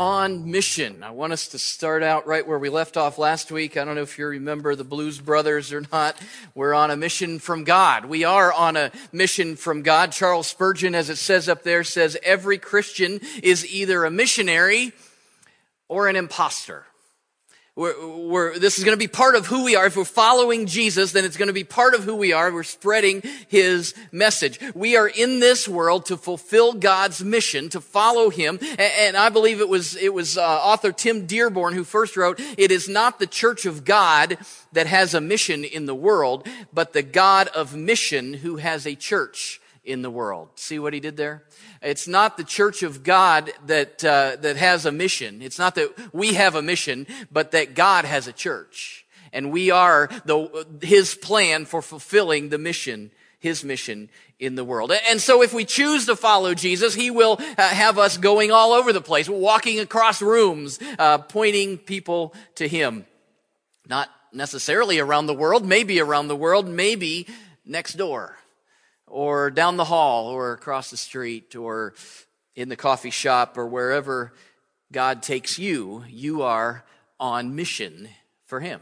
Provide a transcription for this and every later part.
on mission. I want us to start out right where we left off last week. I don't know if you remember the Blues Brothers or not. We're on a mission from God. We are on a mission from God. Charles Spurgeon, as it says up there, says every Christian is either a missionary or an impostor. We're, we're, this is going to be part of who we are. If we're following Jesus, then it's going to be part of who we are. We're spreading his message. We are in this world to fulfill God's mission, to follow him. And, and I believe it was, it was uh, author Tim Dearborn who first wrote, it is not the church of God that has a mission in the world, but the God of mission who has a church in the world. See what he did there? It's not the church of God that, uh, that has a mission. It's not that we have a mission, but that God has a church. And we are the, his plan for fulfilling the mission, his mission in the world. And so if we choose to follow Jesus, he will uh, have us going all over the place, walking across rooms, uh, pointing people to him. Not necessarily around the world, maybe around the world, maybe next door or down the hall or across the street or in the coffee shop or wherever God takes you, you are on mission for Him.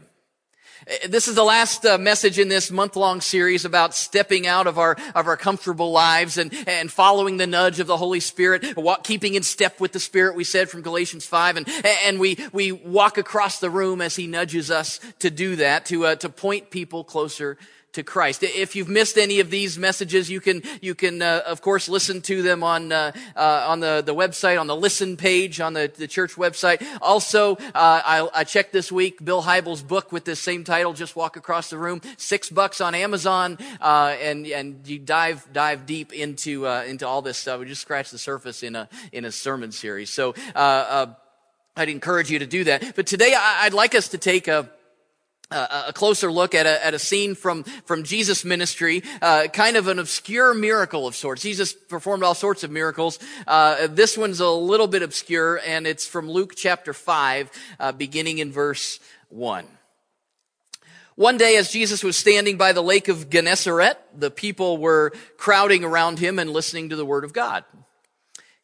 This is the last uh, message in this month-long series about stepping out of our of our comfortable lives and and following the nudge of the Holy Spirit, walk, keeping in step with the Spirit. We said from Galatians five, and and we we walk across the room as He nudges us to do that, to uh, to point people closer to Christ. If you've missed any of these messages, you can, you can, uh, of course, listen to them on, uh, uh, on the, the website, on the listen page, on the, the church website. Also, uh, I, I, checked this week Bill Hybels' book with this same title, Just Walk Across the Room, six bucks on Amazon, uh, and, and you dive, dive deep into, uh, into all this stuff. We just scratched the surface in a, in a sermon series. So, I'd encourage you to do that. But today I'd like us to take a, uh, a closer look at a, at a scene from, from Jesus' ministry, uh, kind of an obscure miracle of sorts. Jesus performed all sorts of miracles. Uh, this one's a little bit obscure, and it's from Luke chapter 5, uh, beginning in verse 1. One day, as Jesus was standing by the lake of Gennesaret, the people were crowding around him and listening to the word of God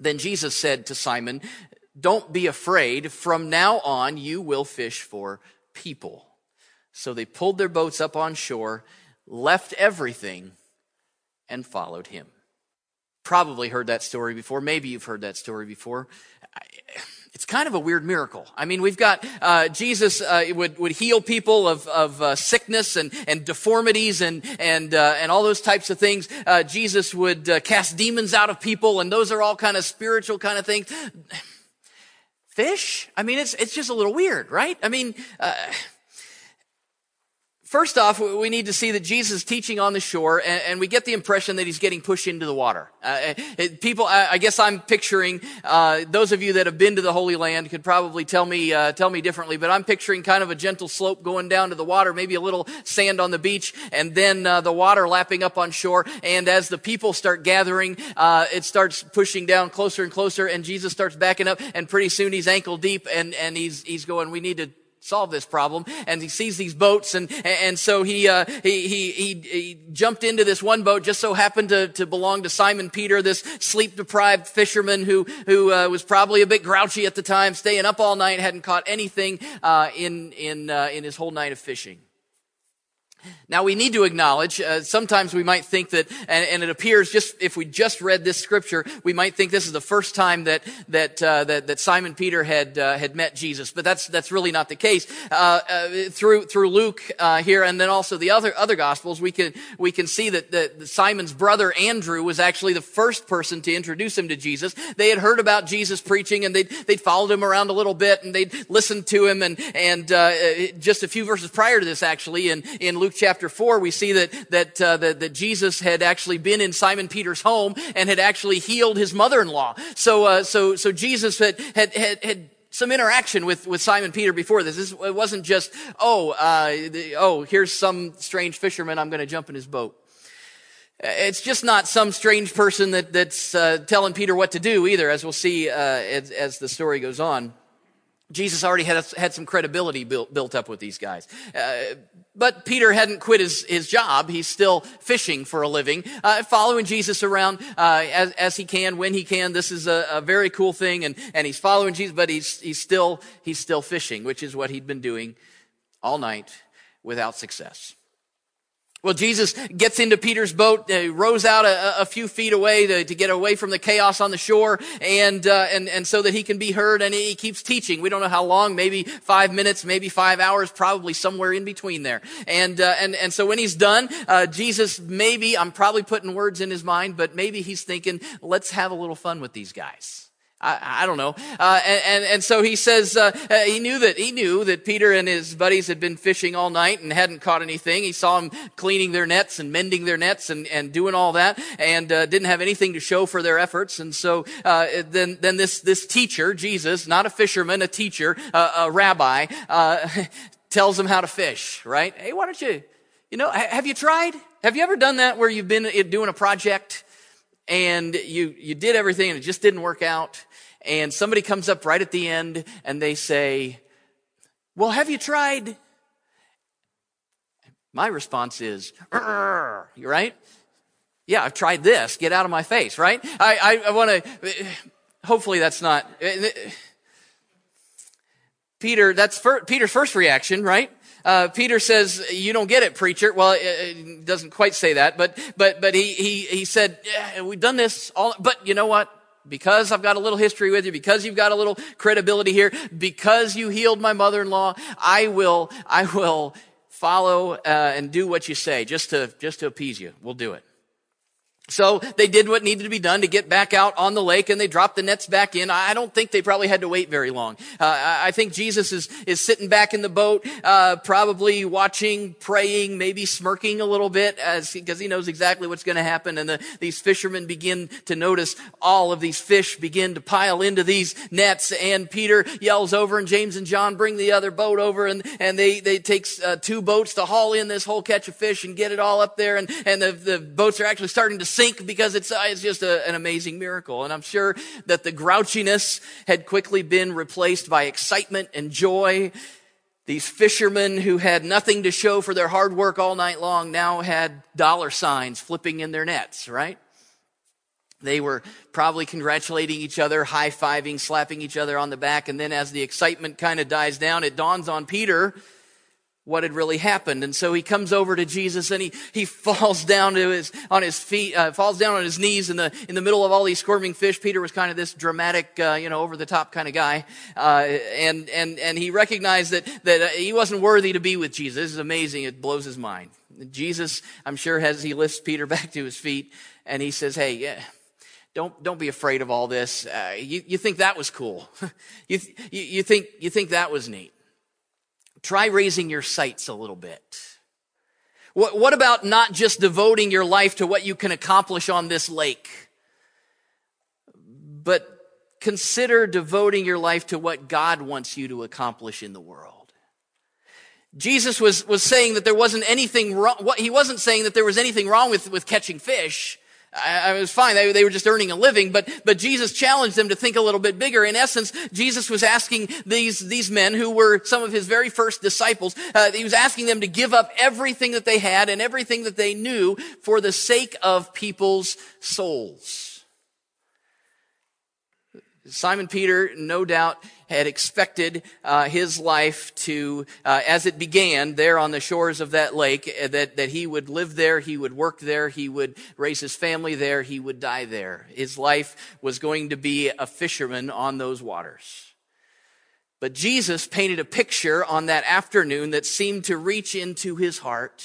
Then Jesus said to Simon, Don't be afraid. From now on, you will fish for people. So they pulled their boats up on shore, left everything, and followed him. Probably heard that story before. Maybe you've heard that story before it's kind of a weird miracle. I mean, we've got uh, Jesus uh, would would heal people of of uh, sickness and and deformities and and uh, and all those types of things. Uh, Jesus would uh, cast demons out of people, and those are all kind of spiritual kind of things. Fish? I mean, it's it's just a little weird, right? I mean. First off, we need to see that Jesus is teaching on the shore, and, and we get the impression that he's getting pushed into the water. Uh, it, people, I, I, guess I'm picturing uh, those of you that have been to the Holy Land could probably tell me uh, tell me differently, but I'm picturing kind of a gentle slope going down to the water, maybe a little sand on the beach, and then uh, the water lapping up on shore. And as the people start gathering, uh, it starts pushing down closer and closer, and Jesus starts backing up, and pretty soon he's ankle deep, and and he's he's going. We need to solve this problem. And he sees these boats, and and so he uh, he, he, he jumped into this one boat. Just so happened to to belong to Simon Peter, this sleep deprived fisherman who who uh, was probably a bit grouchy at the time, staying up all night, hadn't caught anything uh, in in uh, in his whole night of fishing. Now we need to acknowledge, uh, sometimes we might think that, and, and, it appears just, if we just read this scripture, we might think this is the first time that, that, uh, that, that, Simon Peter had, uh, had met Jesus. But that's, that's really not the case. Uh, uh, through, through Luke, uh, here, and then also the other, other gospels, we can, we can see that, that Simon's brother Andrew was actually the first person to introduce him to Jesus. They had heard about Jesus preaching and they'd, they'd followed him around a little bit and they'd listened to him and, and, just a few verses prior to this actually in, in Luke Luke chapter 4, we see that, that, uh, that, that, Jesus had actually been in Simon Peter's home and had actually healed his mother-in-law. So, uh, so, so Jesus had, had, had, had some interaction with, with Simon Peter before this. this it wasn't just, oh, uh, the, oh, here's some strange fisherman. I'm going to jump in his boat. It's just not some strange person that, that's uh, telling Peter what to do either, as we'll see uh, as, as the story goes on. Jesus already had, had some credibility built, built up with these guys. Uh, but Peter hadn't quit his, his job. He's still fishing for a living, uh, following Jesus around uh, as, as he can, when he can. This is a, a, very cool thing, and, and he's following Jesus, but he's, he's, still, he's still fishing, which is what he'd been doing all night without success. Well, Jesus gets into Peter's boat, uh, rows out a, a, few feet away to, to, get away from the chaos on the shore, and, uh, and, and so that he can be heard, and he keeps teaching. We don't know how long, maybe five minutes, maybe five hours, probably somewhere in between there. And, uh, and, and so when he's done, uh, Jesus maybe, I'm probably putting words in his mind, but maybe he's thinking, let's have a little fun with these guys. I, I, don't know. Uh, and, and, and, so he says, uh, uh, he knew that, he knew that Peter and his buddies had been fishing all night and hadn't caught anything. He saw them cleaning their nets and mending their nets and, and doing all that and, uh, didn't have anything to show for their efforts. And so, uh, then, then this, this teacher, Jesus, not a fisherman, a teacher, a rabbi, uh, tells them how to fish, right? Hey, why don't you, you know, have you tried? Have you ever done that where you've been doing a project and you, you did everything and it just didn't work out? And somebody comes up right at the end and they say, Well, have you tried? My response is, you right? Yeah, I've tried this. Get out of my face, right? I, I, I want to, hopefully that's not, Peter, that's for, Peter's first reaction, right? Uh, Peter says, "You don't get it, preacher." Well, it, it doesn't quite say that, but but but he he he said, yeah, "We've done this all." But you know what? Because I've got a little history with you, because you've got a little credibility here, because you healed my mother-in-law, I will, I will follow uh, and do what you say just to just to appease you. We'll do it. So they did what needed to be done to get back out on the lake and they dropped the nets back in. I don't think they probably had to wait very long. Uh, I think Jesus is, is sitting back in the boat, uh, probably watching, praying, maybe smirking a little bit as, because he knows exactly what's going to happen. And the, these fishermen begin to notice all of these fish begin to pile into these nets. And Peter yells over and James and John bring the other boat over and, and they, they take uh, two boats to haul in this whole catch of fish and get it all up there. And, and the, the boats are actually starting to sink because it's, uh, it's just a, an amazing miracle. And I'm sure that the grouchiness had quickly been replaced by excitement and joy. These fishermen who had nothing to show for their hard work all night long now had dollar signs flipping in their nets, right? They were probably congratulating each other, high fiving, slapping each other on the back. And then as the excitement kind of dies down, it dawns on Peter what had really happened. And so he comes over to Jesus and he, he falls down to his, on his feet, uh, falls down on his knees in the, in the middle of all these squirming fish. Peter was kind of this dramatic, uh, you know, over the top kind of guy. Uh, and, and, and he recognized that, that uh, he wasn't worthy to be with Jesus. This is amazing. It blows his mind. Jesus, I'm sure, has, he lifts Peter back to his feet and he says, Hey, yeah, don't, don't be afraid of all this. Uh, you, you think that was cool. you, you, you think, you think that was neat. Try raising your sights a little bit. What, what about not just devoting your life to what you can accomplish on this lake, but consider devoting your life to what God wants you to accomplish in the world? Jesus was, was saying that there wasn't anything wrong. He wasn't saying that there was anything wrong with, with catching fish. I, was fine. They, they were just earning a living, but, but Jesus challenged them to think a little bit bigger. In essence, Jesus was asking these, these men who were some of his very first disciples, uh, he was asking them to give up everything that they had and everything that they knew for the sake of people's souls. Simon Peter, no doubt, had expected uh, his life to, uh, as it began there on the shores of that lake, uh, that, that he would live there, he would work there, he would raise his family there, he would die there. His life was going to be a fisherman on those waters. But Jesus painted a picture on that afternoon that seemed to reach into his heart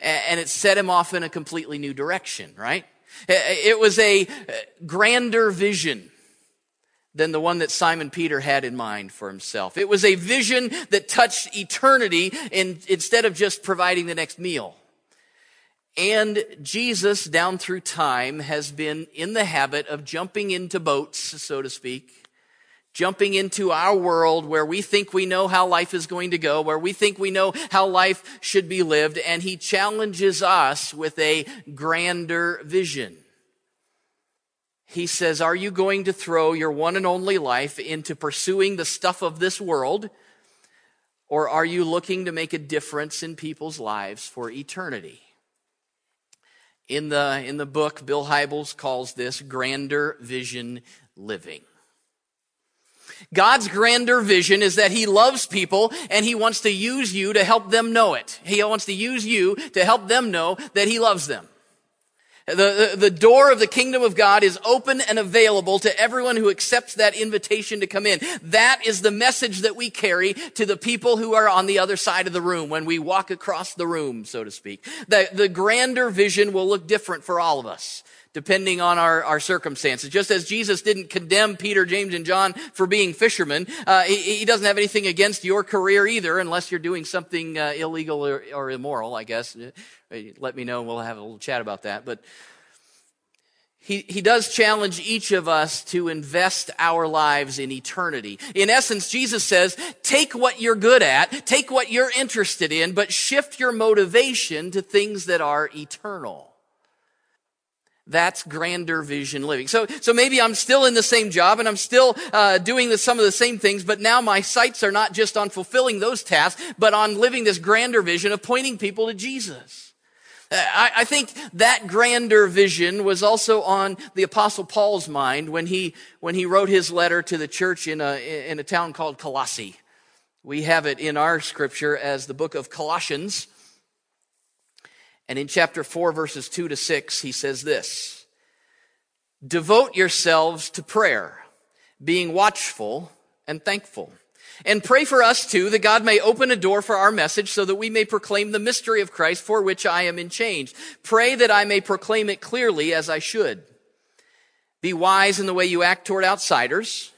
and it set him off in a completely new direction, right? It was a grander vision than the one that Simon Peter had in mind for himself. It was a vision that touched eternity in, instead of just providing the next meal. And Jesus, down through time, has been in the habit of jumping into boats, so to speak, jumping into our world where we think we know how life is going to go, where we think we know how life should be lived, and he challenges us with a grander vision. He says, Are you going to throw your one and only life into pursuing the stuff of this world? Or are you looking to make a difference in people's lives for eternity? In the, in the book, Bill Hybels calls this grander vision living. God's grander vision is that He loves people and He wants to use you to help them know it. He wants to use you to help them know that He loves them. The, the, door of the kingdom of God is open and available to everyone who accepts that invitation to come in. That is the message that we carry to the people who are on the other side of the room when we walk across the room, so to speak. The, the grander vision will look different for all of us depending on our, our circumstances. Just as Jesus didn't condemn Peter, James, and John for being fishermen, uh, he, he, doesn't have anything against your career either, unless you're doing something uh, illegal or, or, immoral, I guess. Uh, let me know, and we'll have a little chat about that. But he, he does challenge each of us to invest our lives in eternity. In essence, Jesus says, take what you're good at, take what you're interested in, but shift your motivation to things that are eternal. That's grander vision living. So, so maybe I'm still in the same job and I'm still uh, doing the, some of the same things, but now my sights are not just on fulfilling those tasks, but on living this grander vision of pointing people to Jesus. Uh, I, I think that grander vision was also on the apostle Paul's mind when he, when he wrote his letter to the church in a, in a town called Colossae. We have it in our scripture as the book of Colossians. And in chapter 4, verses 2 to 6, he says this Devote yourselves to prayer, being watchful and thankful. And pray for us too, that God may open a door for our message so that we may proclaim the mystery of Christ for which I am in chains. Pray that I may proclaim it clearly as I should. Be wise in the way you act toward outsiders.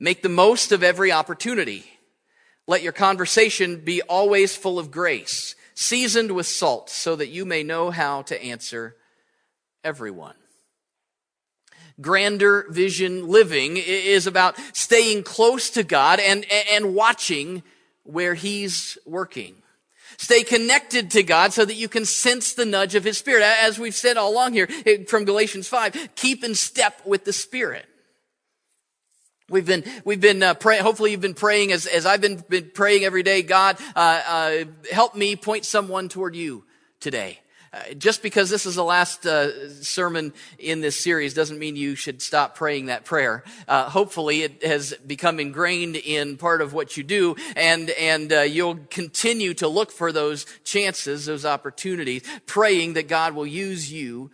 Make the most of every opportunity. Let your conversation be always full of grace seasoned with salt, so that you may know how to answer everyone. Grander vision living is about staying close to God and, and watching where He's working. Stay connected to God so that you can sense the nudge of His Spirit. As we've said all along here eh, from Galatians 5, keep in step with the Spirit. We've been, we've been uh, praying, hopefully you've been praying as, as I've been, been praying every day. God, uh, uh, help me point someone toward you today. Uh, just because this is the last uh, sermon in this series doesn't mean you should stop praying that prayer. Uh, hopefully it has become ingrained in part of what you do and, and you'll continue to look for those chances, those opportunities, praying that God will use you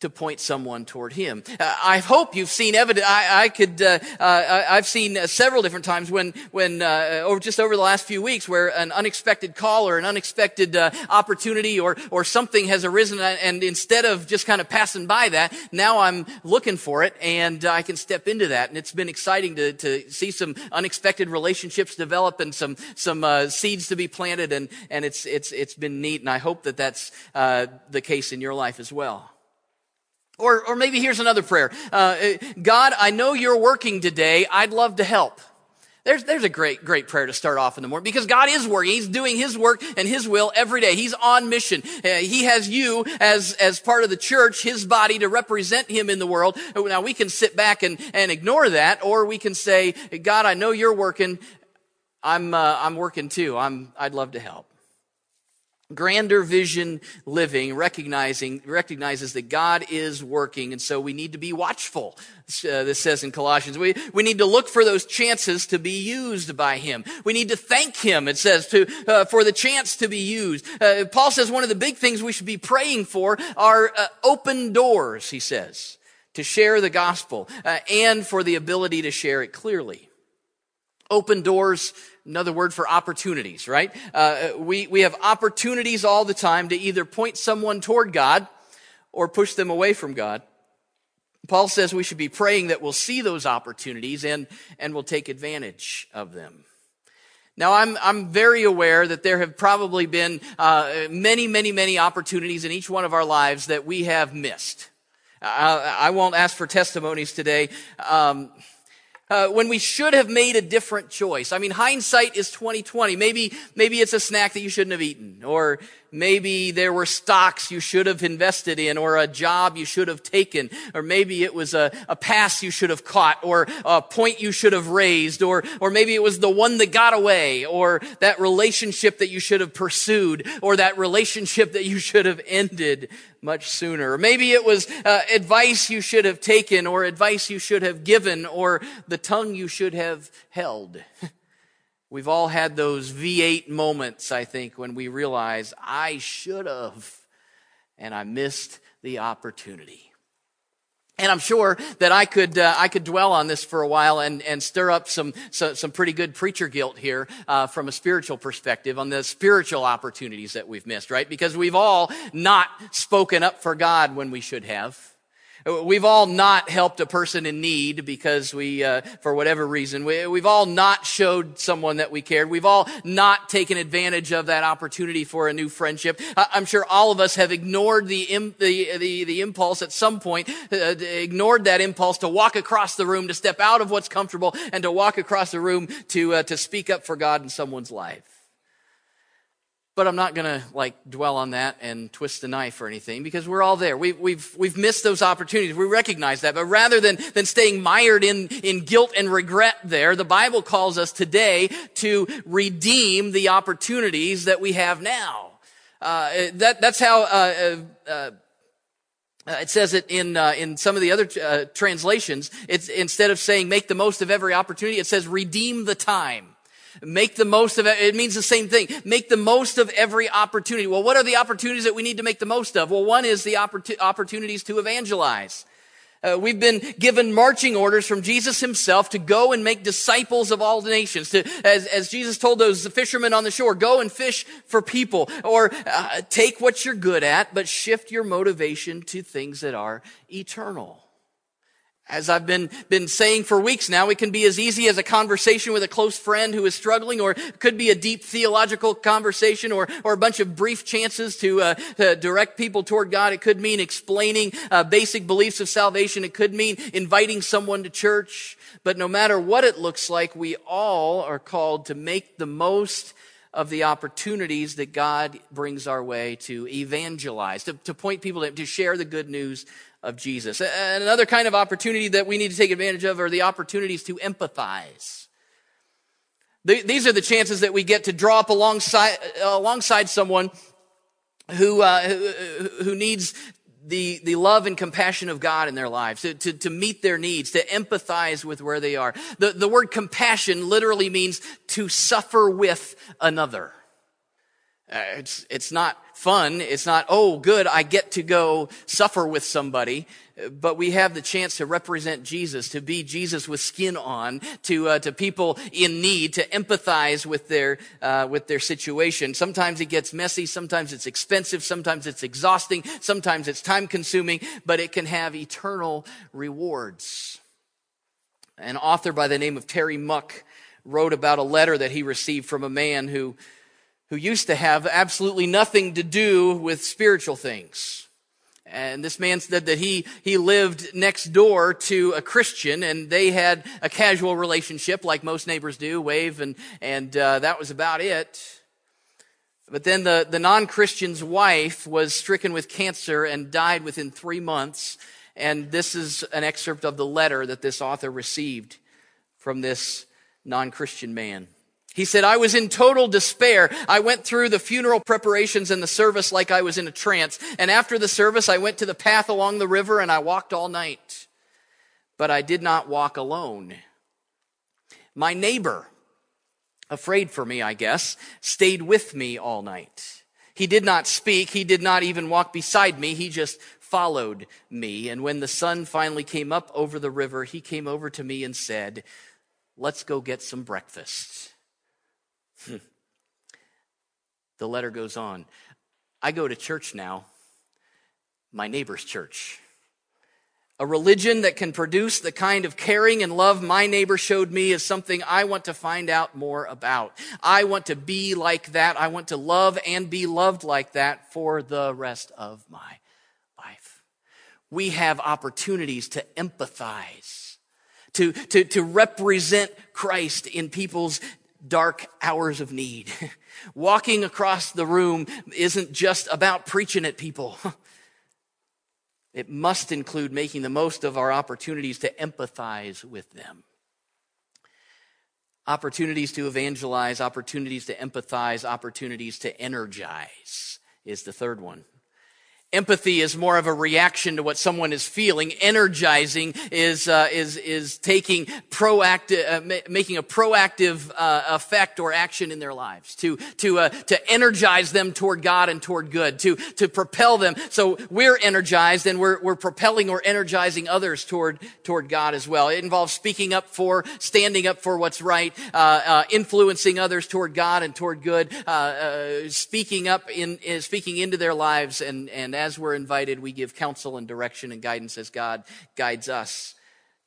to point someone toward him. Uh, I hope you've seen evidence. I, I could. Uh, uh, I've seen uh, several different times when, when uh, over just over the last few weeks, where an unexpected call or an unexpected uh, opportunity or or something has arisen, and instead of just kind of passing by that, now I'm looking for it, and I can step into that, and it's been exciting to to see some unexpected relationships develop and some some seeds to be planted, and and it's it's it's been neat, and I hope that that's the case in your life as well. Or, or maybe here's another prayer. Uh, God, I know you're working today. I'd love to help. There's, there's a great, great prayer to start off in the morning because God is working. He's doing His work and His will every day. He's on mission. Uh, he has you as, as part of the church, His body to represent Him in the world. Now we can sit back and, and ignore that or we can say, God, I know you're working. I'm, uh, I'm working too. I'm, I'd love to help. Grander vision living, recognizing, recognizes that God is working, and so we need to be watchful. Uh, this says in Colossians. We, we need to look for those chances to be used by Him. We need to thank Him, it says, to, uh, for the chance to be used. Uh, Paul says one of the big things we should be praying for are uh, open doors, he says, to share the gospel, uh, and for the ability to share it clearly. Open doors another word for opportunities, right? Uh, we, we have opportunities all the time to either point someone toward God or push them away from God. Paul says we should be praying that we'll see those opportunities and, and we'll take advantage of them. Now, I'm, I'm very aware that there have probably been uh, many, many, many opportunities in each one of our lives that we have missed. I, I won't ask for testimonies today. Um, uh, when we should have made a different choice. I mean, hindsight is 2020. Maybe, maybe it's a snack that you shouldn't have eaten, or maybe there were stocks you should have invested in, or a job you should have taken, or maybe it was a, a pass you should have caught, or a point you should have raised, or, or maybe it was the one that got away, or that relationship that you should have pursued, or that relationship that you should have ended much sooner. Or maybe it was uh, advice you should have taken, or advice you should have given, or the tongue you should have held. We've all had those V8 moments, I think, when we realize I should have, and I missed the opportunity. And I'm sure that I could uh, I could dwell on this for a while and, and stir up some, some, some pretty good preacher guilt here uh, from a spiritual perspective on the spiritual opportunities that we've missed, right? Because we've all not spoken up for God when we should have. We've all not helped a person in need because we, uh, for whatever reason, we, have all not showed someone that we cared. We've all not taken advantage of that opportunity for a new friendship. I'm sure all of us have ignored the, the, the, the, impulse at some point, uh, ignored that impulse to walk across the room, to step out of what's comfortable and to walk across the room to, uh, to speak up for God in someone's life. But I'm not going to like dwell on that and twist the knife or anything because we're all there. We, have we've, we've missed those opportunities. We recognize that. But rather than, than staying mired in, in guilt and regret there, the Bible calls us today to redeem the opportunities that we have now. Uh, that, that's how, uh, uh, uh it says it in uh, in some of the other uh, translations. It's instead of saying make the most of every opportunity, it says redeem the time. Make the most of it. It means the same thing. Make the most of every opportunity. Well, what are the opportunities that we need to make the most of? Well, one is the opportunities to evangelize. Uh, we've been given marching orders from Jesus himself to go and make disciples of all the nations. To, as, as Jesus told those fishermen on the shore, go and fish for people. Or uh, take what you're good at, but shift your motivation to things that are eternal. As I've been, been saying for weeks now, it can be as easy as a conversation with a close friend who is struggling, or it could be a deep theological conversation, or, or a bunch of brief chances to, uh, to direct people toward God. It could mean explaining uh, basic beliefs of salvation. It could mean inviting someone to church. But no matter what it looks like, we all are called to make the most of the opportunities that God brings our way to evangelize, to, to point people to, to share the good news of Jesus. And another kind of opportunity that we need to take advantage of are the opportunities to empathize. These are the chances that we get to draw up alongside, alongside someone who, uh, who, who needs the, the love and compassion of God in their lives, to, to, to, meet their needs, to empathize with where they are. The, the word compassion literally means to suffer with another. Uh, it's, it's not fun. It's not, oh, good, I get to go suffer with somebody. But we have the chance to represent Jesus, to be Jesus with skin on, to, uh, to people in need, to empathize with their, uh, with their situation. Sometimes it gets messy. Sometimes it's expensive. Sometimes it's exhausting. Sometimes it's time consuming, but it can have eternal rewards. An author by the name of Terry Muck wrote about a letter that he received from a man who who used to have absolutely nothing to do with spiritual things. And this man said that he, he lived next door to a Christian and they had a casual relationship like most neighbors do, wave, and, and uh, that was about it. But then the, the non-Christian's wife was stricken with cancer and died within three months. And this is an excerpt of the letter that this author received from this non-Christian man. He said, I was in total despair. I went through the funeral preparations and the service like I was in a trance. And after the service, I went to the path along the river and I walked all night. But I did not walk alone. My neighbor, afraid for me, I guess, stayed with me all night. He did not speak. He did not even walk beside me. He just followed me. And when the sun finally came up over the river, he came over to me and said, Let's go get some breakfast. The letter goes on. I go to church now, my neighbor's church. A religion that can produce the kind of caring and love my neighbor showed me is something I want to find out more about. I want to be like that. I want to love and be loved like that for the rest of my life. We have opportunities to empathize, to, to, to represent Christ in people's dark hours of need. Walking across the room isn't just about preaching at people. It must include making the most of our opportunities to empathize with them. Opportunities to evangelize, opportunities to empathize, opportunities to energize is the third one. Empathy is more of a reaction to what someone is feeling. Energizing is uh, is is taking proactive, uh, ma- making a proactive uh, effect or action in their lives to to uh, to energize them toward God and toward good. To to propel them. So we're energized and we're we're propelling or energizing others toward toward God as well. It involves speaking up for, standing up for what's right, uh, uh, influencing others toward God and toward good, speaking up in, in speaking into their lives and and as we're invited, we give counsel and direction and guidance as God guides us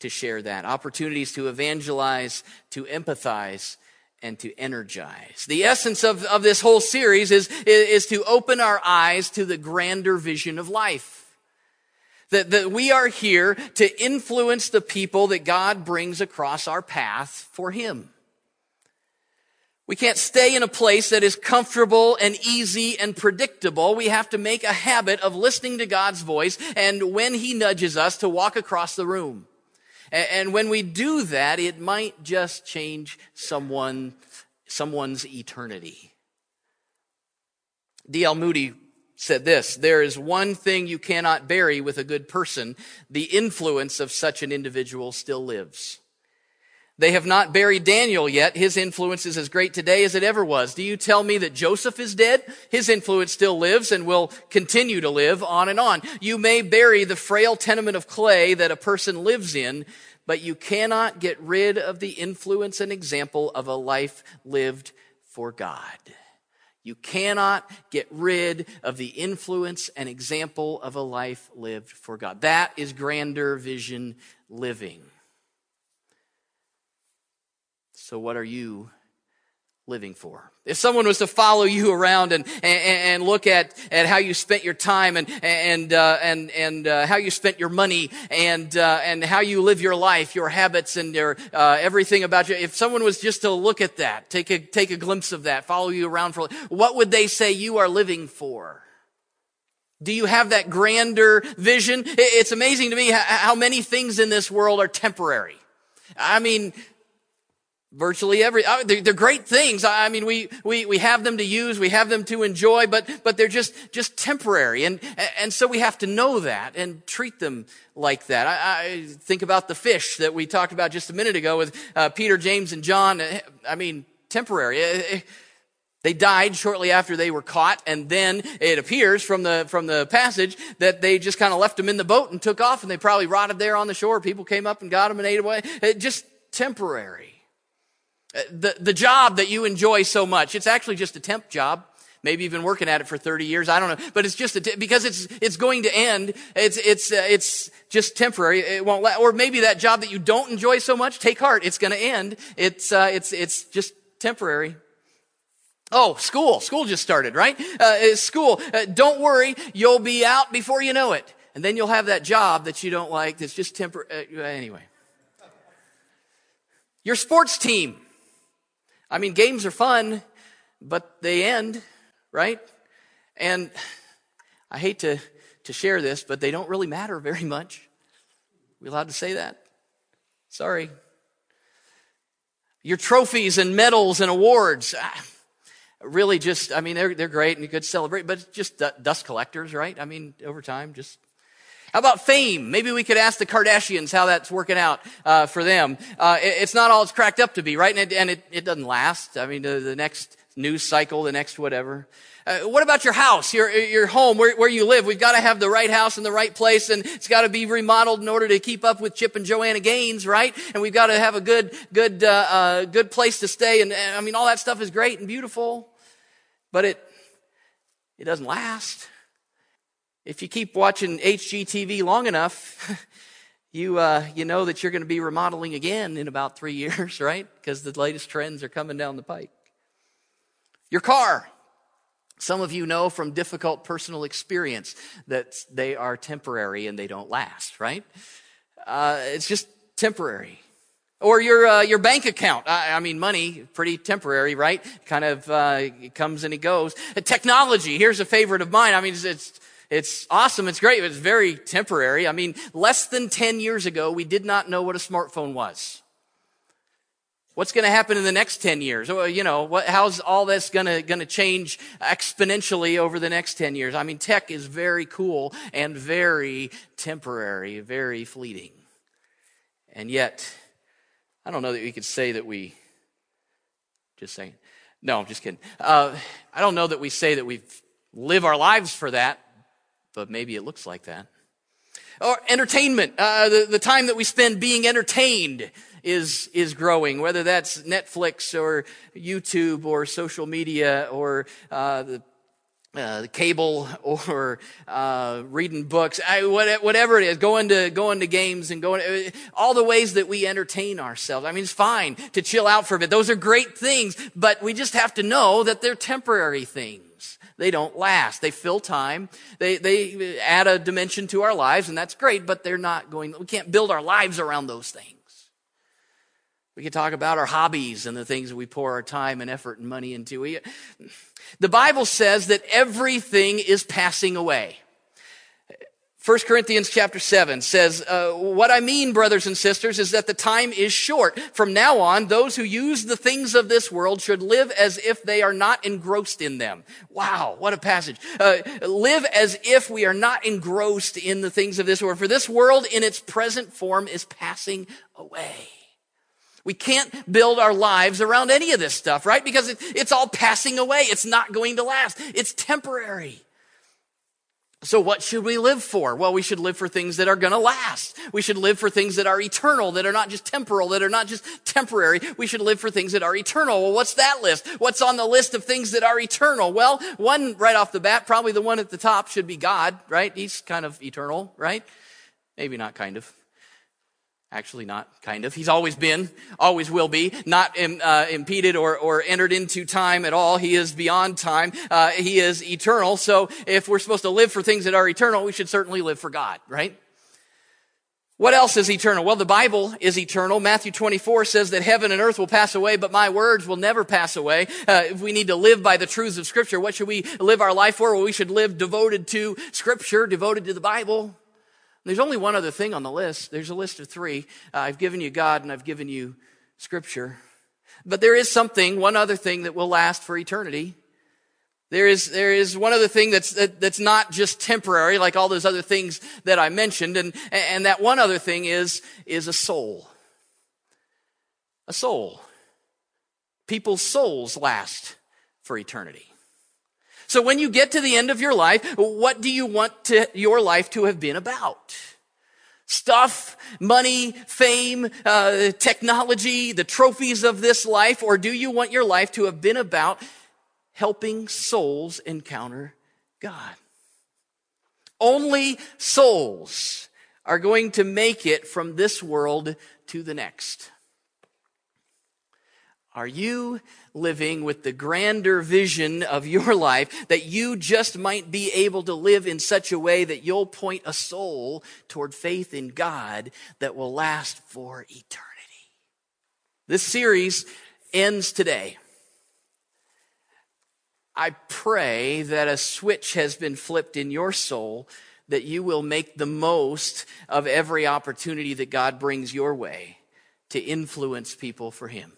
to share that. Opportunities to evangelize, to empathize, and to energize. The essence of, of this whole series is, is to open our eyes to the grander vision of life. That, that we are here to influence the people that God brings across our path for Him. We can't stay in a place that is comfortable and easy and predictable. We have to make a habit of listening to God's voice and when He nudges us to walk across the room. And when we do that, it might just change someone, someone's eternity. D.L. Moody said this, there is one thing you cannot bury with a good person. The influence of such an individual still lives. They have not buried Daniel yet. His influence is as great today as it ever was. Do you tell me that Joseph is dead? His influence still lives and will continue to live on and on. You may bury the frail tenement of clay that a person lives in, but you cannot get rid of the influence and example of a life lived for God. You cannot get rid of the influence and example of a life lived for God. That is grander vision living. So, what are you living for? If someone was to follow you around and, and, and look at, at how you spent your time and, and, uh, and, and uh, how you spent your money and, uh, and how you live your life, your habits and your, uh, everything about you, if someone was just to look at that, take a, take a glimpse of that, follow you around for, what would they say you are living for? Do you have that grander vision? It's amazing to me how many things in this world are temporary. I mean, virtually every uh, they're, great things. I mean we, we we have them to use we have them to enjoy but but they're just just temporary. And and so we have to know that and treat them like that. I, I think about the fish that we talked about just a minute ago with uh, peter james and john. I mean temporary. Uh, uh, they died shortly after they were caught and then it appears from the from the passage that they just kind of left them in the boat and took off and they probably rotted there on the shore. People came up and got them and ate away. It just temporary the, the job that you enjoy so much, it's actually just a temp job. Maybe you've been working at it for 30 years. I don't know. But it's just, because it's, it's going to end. It's, it's, uh, it's just temporary. It won't la- or maybe that job that you don't enjoy so much, take heart. It's going to end. It's, uh, it's, it's just temporary. Oh, school. School just started, right? Uh, school. Uh, don't worry. You'll be out before you know it. And then you'll have that job that you don't like that's just temporary. Uh, anyway. Your sports team. I mean, games are fun, but they end, right? And I hate to, to share this, but they don't really matter very much. We allowed to say that? Sorry. Your trophies and medals and awards. Ah, really just, I mean, they're, they're great and you could celebrate, but just dust collectors, right? I mean, over time, just how about fame? Maybe we could ask the Kardashians how that's working out uh, for them. Uh, it, it's not all it's cracked up to be, right? And it, and it, it doesn't last. I mean, the, the, next news cycle, the next whatever. Uh, what about your house, your, your home, where, where you live? We've got to have the right house in the right place, and it's got to be remodeled in order to keep up with Chip and Joanna Gaines, right? And we've got to have a good, good, uh, uh, good place to stay. And, and I mean, all that stuff is great and beautiful, but it, it doesn't last. If you keep watching HGTV long enough, you, uh, you know that you're going to be remodeling again in about three years, right? Because the latest trends are coming down the pike. Your car. Some of you know from difficult personal experience that they are temporary and they don't last, right? Uh, it's just temporary. Or your uh, your bank account. I, I, mean, money pretty temporary, right? Kind of uh, comes and it goes. Technology. Here's a favorite of mine. I mean, it's, it's it's awesome. It's great. It's very temporary. I mean, less than 10 years ago, we did not know what a smartphone was. What's going to happen in the next 10 years? You know, what, how's all this going to, going to change exponentially over the next 10 years? I mean, tech is very cool and very temporary, very fleeting. And yet, I don't know that we could say that we, just saying, no, I'm just kidding. Uh, I don't know that we say that we live our lives for that but maybe it looks like that. Or entertainment, uh, the, the time that we spend being entertained is, is growing, whether that's Netflix or YouTube or social media or uh, the uh, cable or uh, reading books, I, whatever it is, going to going to games and going uh, all the ways that we entertain ourselves. I mean, it's fine to chill out for a bit; those are great things, but we just have to know that they're temporary things. They don't last. They fill time. They, they add a dimension to our lives, and that's great, but they're not going, we can't build our lives around those things. We can talk about our hobbies and the things that we pour our time and effort and money into. We, the Bible says that everything is passing away. 1 Corinthians chapter 7 says, uh, What I mean, brothers and sisters, is that the time is short. From now on, those who use the things of this world should live as if they are not engrossed in them. Wow, what a passage. Uh, live as if we are not engrossed in the things of this world. For this world in its present form is passing away. We can't build our lives around any of this stuff, right? Because it, it's all passing away. It's not going to last. It's temporary. So what should we live for? Well, we should live for things that are going to last. We should live for things that are eternal, that are not just temporal, that are not just temporary. We should live for things that are eternal. Well, what's that list? What's on the list of things that are eternal? Well, one right off the bat, probably the one at the top should be God, right? He's kind of eternal, right? Maybe not kind of. Actually, not kind of. He's always been, always will be, not uh, impeded or, or entered into time at all. He is beyond time. Uh, he is eternal. So if we're supposed to live for things that are eternal, we should certainly live for God, right? What else is eternal? Well, the Bible is eternal. Matthew 24 says that heaven and earth will pass away, but my words will never pass away. Uh, if we need to live by the truths of Scripture, what should we live our life for? Well, we should live devoted to Scripture, devoted to the Bible. There's only one other thing on the list. There's a list of three. Uh, I've given you God and I've given you Scripture. But there is something, one other thing that will last for eternity. There is, there is one other thing that's, that, that's not just temporary, like all those other things that I mentioned. And, and that one other thing is, is a soul. A soul. People's souls last for eternity. So when you get to the end of your life, what do you want to, your life to have been about? Stuff, money, fame, uh, technology, the trophies of this life, or do you want your life to have been about helping souls encounter God? Only souls are going to make it from this world to the next. Are you living with the grander vision of your life that you just might be able to live in such a way that you'll point a soul toward faith in God that will last for eternity? This series ends today. I pray that a switch has been flipped in your soul that you will make the most of every opportunity that God brings your way to influence people for Him.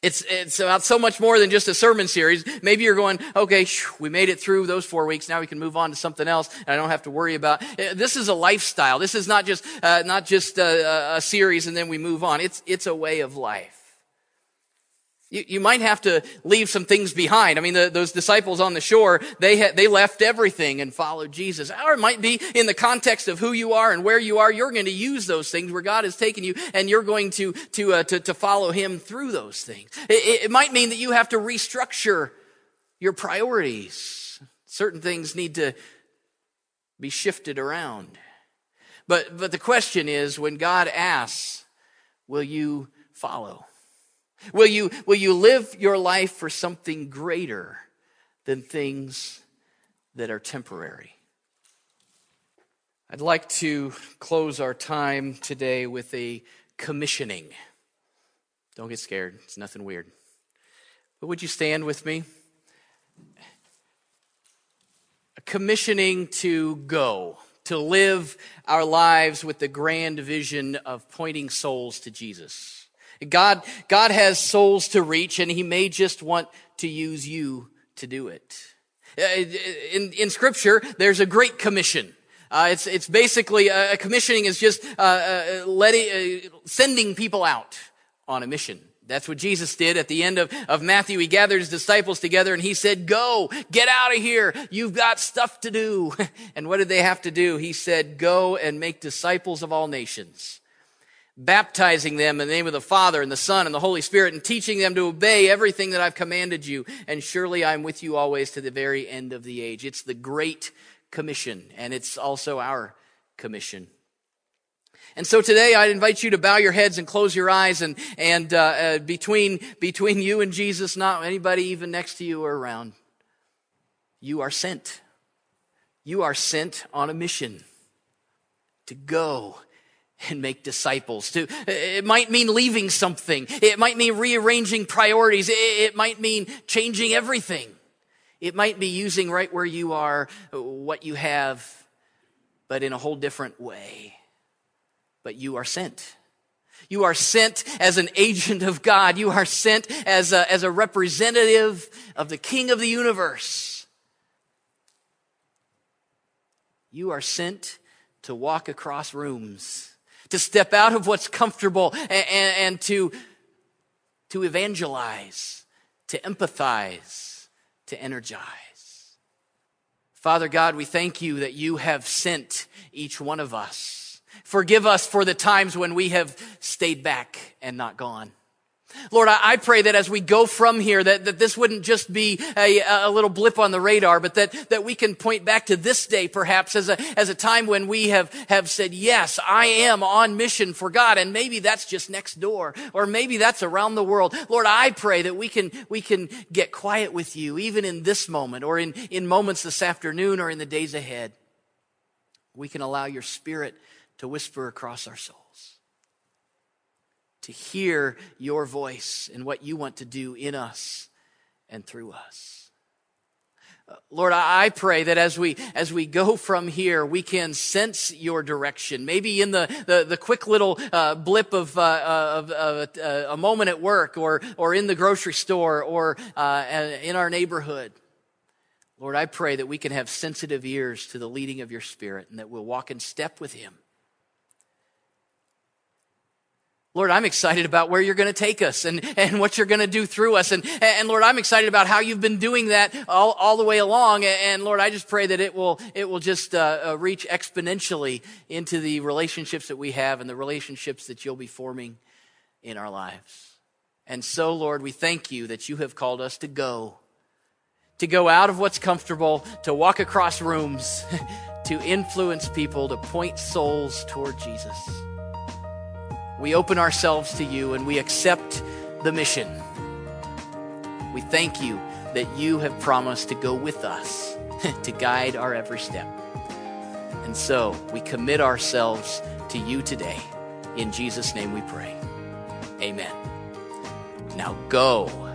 It's, it's about so much more than just a sermon series. Maybe you're going, okay, we made it through those four weeks. Now we can move on to something else and I don't have to worry about. Uh, this is a lifestyle. This is not just, uh, not just a, a series and then we move on. It's, it's a way of life. You, you might have to leave some things behind. I mean, the, those disciples on the shore, they had, they left everything and followed Jesus. Or it might be in the context of who you are and where you are. You're going to use those things where God has taken you, and you're going to to uh, to, to, follow Him through those things. It, it might mean that you have to restructure your priorities. Certain things need to be shifted around. But but the question is, when God asks, will you follow? Will you, will you live your life for something greater than things that are temporary? I'd like to close our time today with a commissioning. Don't get scared, it's nothing weird. But would you stand with me? A commissioning to go, to live our lives with the grand vision of pointing souls to Jesus. God, God has souls to reach and he may just want to use you to do it. Uh, in, in scripture, there's a great commission. Uh, it's, it's basically, uh, commissioning is just, uh, uh letting, uh, sending people out on a mission. That's what Jesus did at the end of, of Matthew. He gathered his disciples together and he said, go, get out of here. You've got stuff to do. And what did they have to do? He said, go and make disciples of all nations baptizing them in the name of the Father and the Son and the Holy Spirit and teaching them to obey everything that I've commanded you. And surely I'm with you always to the very end of the age. It's the Great Commission, and it's also our commission. And so today I invite you to bow your heads and close your eyes and, and, uh, uh, between, between you and Jesus, not anybody even next to you or around, you are sent. You are sent on a mission to go and make disciples. To, it might mean leaving something. It might mean rearranging priorities. It might mean changing everything. It might be using right where you are what you have, but in a whole different way. But you are sent. You are sent as an agent of God. You are sent as a, as a representative of the King of the universe. You are sent to walk across rooms to step out of what's comfortable and, and, and to, to evangelize, to empathize, to energize. Father God, we thank you that you have sent each one of us. Forgive us for the times when we have stayed back and not gone. Lord, I, pray that as we go from here, that, that this wouldn't just be a, a little blip on the radar, but that, that we can point back to this day perhaps as a, as a time when we have, have said, yes, I am on mission for God. And maybe that's just next door, or maybe that's around the world. Lord, I pray that we can, we can get quiet with you, even in this moment, or in, in moments this afternoon, or in the days ahead. We can allow your spirit to whisper across our soul to hear your voice and what you want to do in us and through us. Uh, Lord, I pray that as we, as we go from here, we can sense your direction. Maybe in the, the, the quick little uh, blip of, uh, of uh, a moment at work or, or in the grocery store or uh, in our neighborhood. Lord, I pray that we can have sensitive ears to the leading of your spirit and that we'll walk in step with him Lord, I'm excited about where you're going to take us and, and what you're going to do through us. And, and Lord, I'm excited about how you've been doing that all, all the way along. And Lord, I just pray that it will, it will just uh, uh, reach exponentially into the relationships that we have and the relationships that you'll be forming in our lives. And so, Lord, we thank you that you have called us to go, to go out of what's comfortable, to walk across rooms, to influence people, to point souls toward Jesus. We open ourselves to you and we accept the mission. We thank you that you have promised to go with us to guide our every step. And so we commit ourselves to you today. In Jesus' name we pray. Amen. Now go